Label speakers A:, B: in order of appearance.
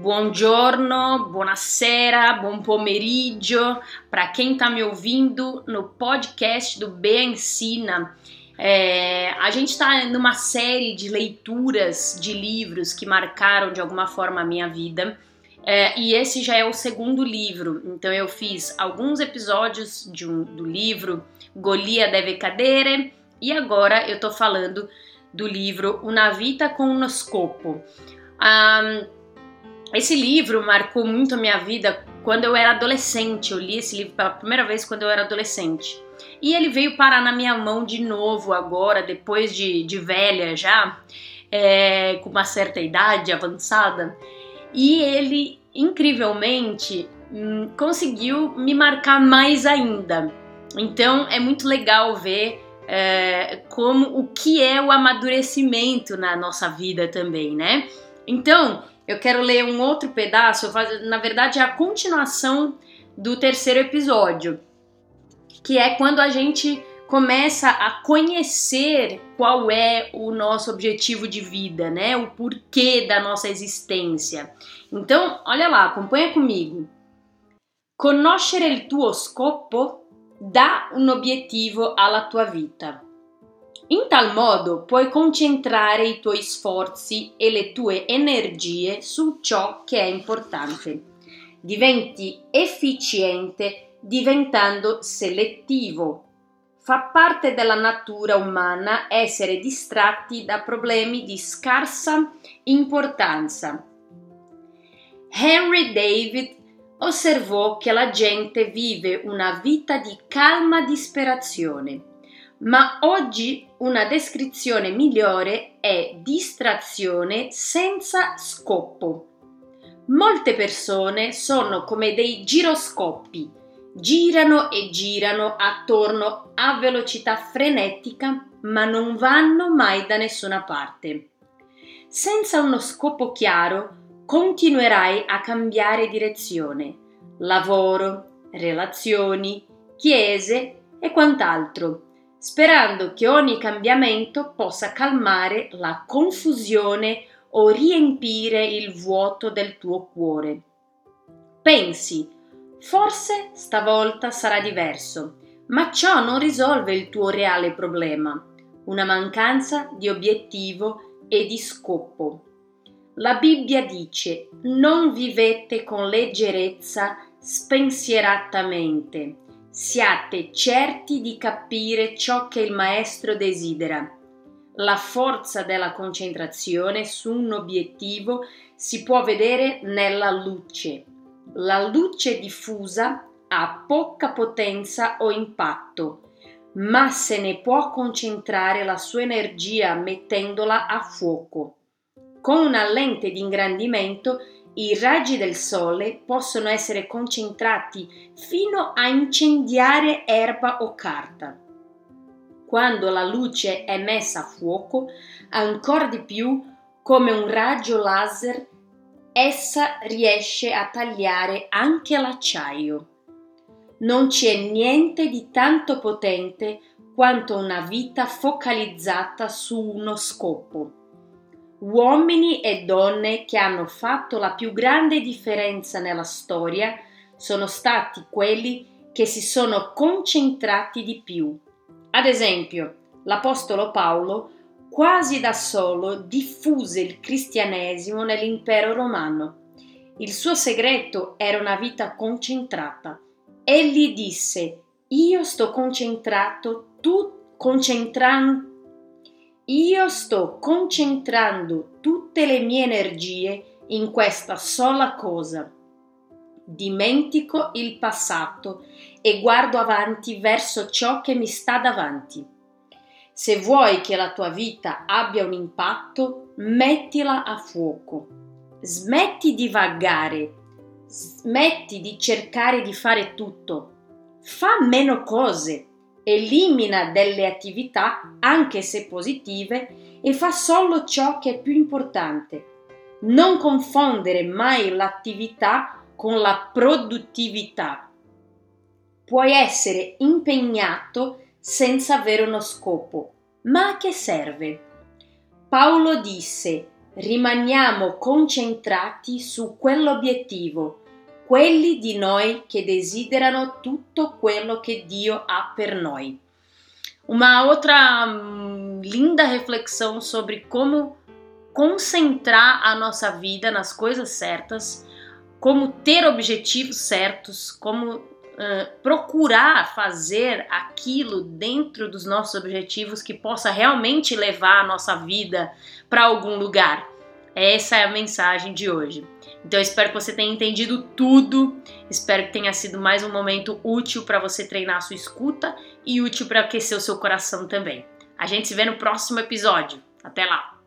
A: Buongiorno, buonasera, buon pomeriggio para quem está me ouvindo no podcast do B Ensina. É, a gente está numa série de leituras de livros que marcaram de alguma forma a minha vida. É, e esse já é o segundo livro. Então eu fiz alguns episódios um, do livro Golia deve cadere e agora eu estou falando do livro Una vita con uno scopo. Um, esse livro marcou muito a minha vida quando eu era adolescente. Eu li esse livro pela primeira vez quando eu era adolescente. E ele veio parar na minha mão de novo agora, depois de, de velha já, é, com uma certa idade avançada. E ele, incrivelmente, hum, conseguiu me marcar mais ainda. Então é muito legal ver é, como o que é o amadurecimento na nossa vida também, né? Então, eu quero ler um outro pedaço, na verdade é a continuação do terceiro episódio, que é quando a gente começa a conhecer qual é o nosso objetivo de vida, né? O porquê da nossa existência. Então, olha lá, acompanha comigo. Conoscere il tuo scopo dà un obiettivo alla tua vita. In tal modo puoi concentrare i tuoi sforzi e le tue energie su ciò che è importante. Diventi efficiente diventando selettivo. Fa parte della natura umana essere distratti da problemi di scarsa importanza. Henry David osservò che la gente vive una vita di calma disperazione ma oggi una descrizione migliore è distrazione senza scopo. Molte persone sono come dei giroscopi, girano e girano attorno a velocità frenetica, ma non vanno mai da nessuna parte. Senza uno scopo chiaro, continuerai a cambiare direzione, lavoro, relazioni, chiese e quant'altro sperando che ogni cambiamento possa calmare la confusione o riempire il vuoto del tuo cuore. Pensi, forse stavolta sarà diverso, ma ciò non risolve il tuo reale problema, una mancanza di obiettivo e di scopo. La Bibbia dice: non vivete con leggerezza spensieratamente Siate certi di capire ciò che il maestro desidera. La forza della concentrazione su un obiettivo si può vedere nella luce. La luce diffusa ha poca potenza o impatto, ma se ne può concentrare la sua energia mettendola a fuoco. Con una lente di ingrandimento i raggi del sole possono essere concentrati fino a incendiare erba o carta. Quando la luce è messa a fuoco, ancora di più come un raggio laser, essa riesce a tagliare anche l'acciaio. Non c'è niente di tanto potente quanto una vita focalizzata su uno scopo uomini e donne che hanno fatto la più grande differenza nella storia sono stati quelli che si sono concentrati di più. Ad esempio, l'Apostolo Paolo quasi da solo diffuse il cristianesimo nell'impero romano. Il suo segreto era una vita concentrata. Egli disse: Io sto concentrato, tu concentrando io sto concentrando tutte le mie energie in questa sola cosa. Dimentico il passato e guardo avanti verso ciò che mi sta davanti. Se vuoi che la tua vita abbia un impatto, mettila a fuoco. Smetti di vagare, smetti di cercare di fare tutto. Fa meno cose elimina delle attività, anche se positive, e fa solo ciò che è più importante. Non confondere mai l'attività con la produttività. Puoi essere impegnato senza avere uno scopo, ma a che serve? Paolo disse: rimaniamo concentrati su quell'obiettivo, quelli di noi che desiderano tutto quello che Dio ha per noi. Uma outra hum, linda reflexão sobre como concentrar a nossa vida nas coisas certas, como ter objetivos certos, como uh, procurar fazer aquilo dentro dos nossos objetivos que possa realmente levar a nossa vida para algum lugar. Essa é a mensagem de hoje. Então, espero que você tenha entendido tudo. Espero que tenha sido mais um momento útil para você treinar a sua escuta e útil para aquecer o seu coração também. A gente se vê no próximo episódio. Até lá!